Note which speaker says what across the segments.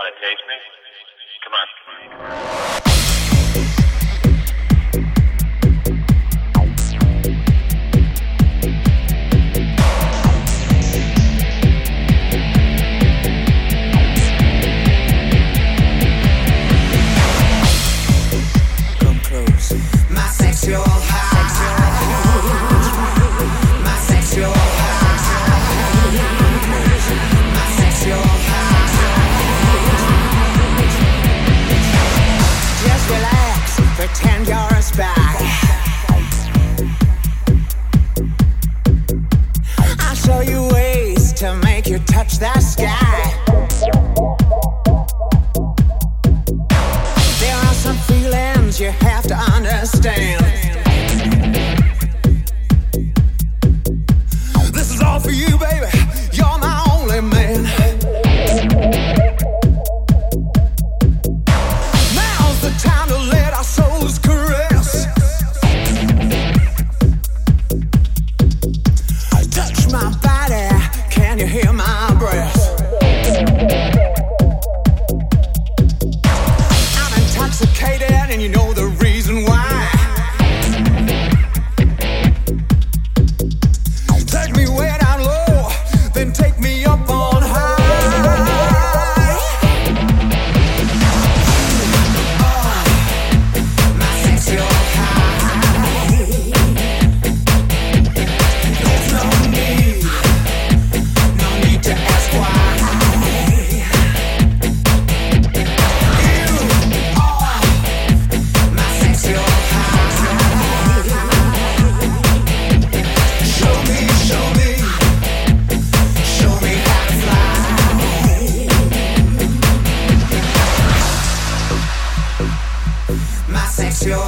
Speaker 1: want to taste me? Come on.
Speaker 2: ten yards back. I'll show you ways to make you touch that sky. everywhere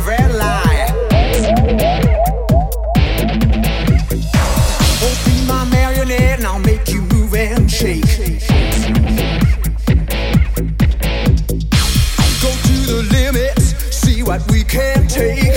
Speaker 2: red line. Be my marionette, and I'll make you move and shake. Go to the limits, see what we can take.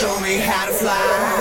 Speaker 2: Show me how to fly.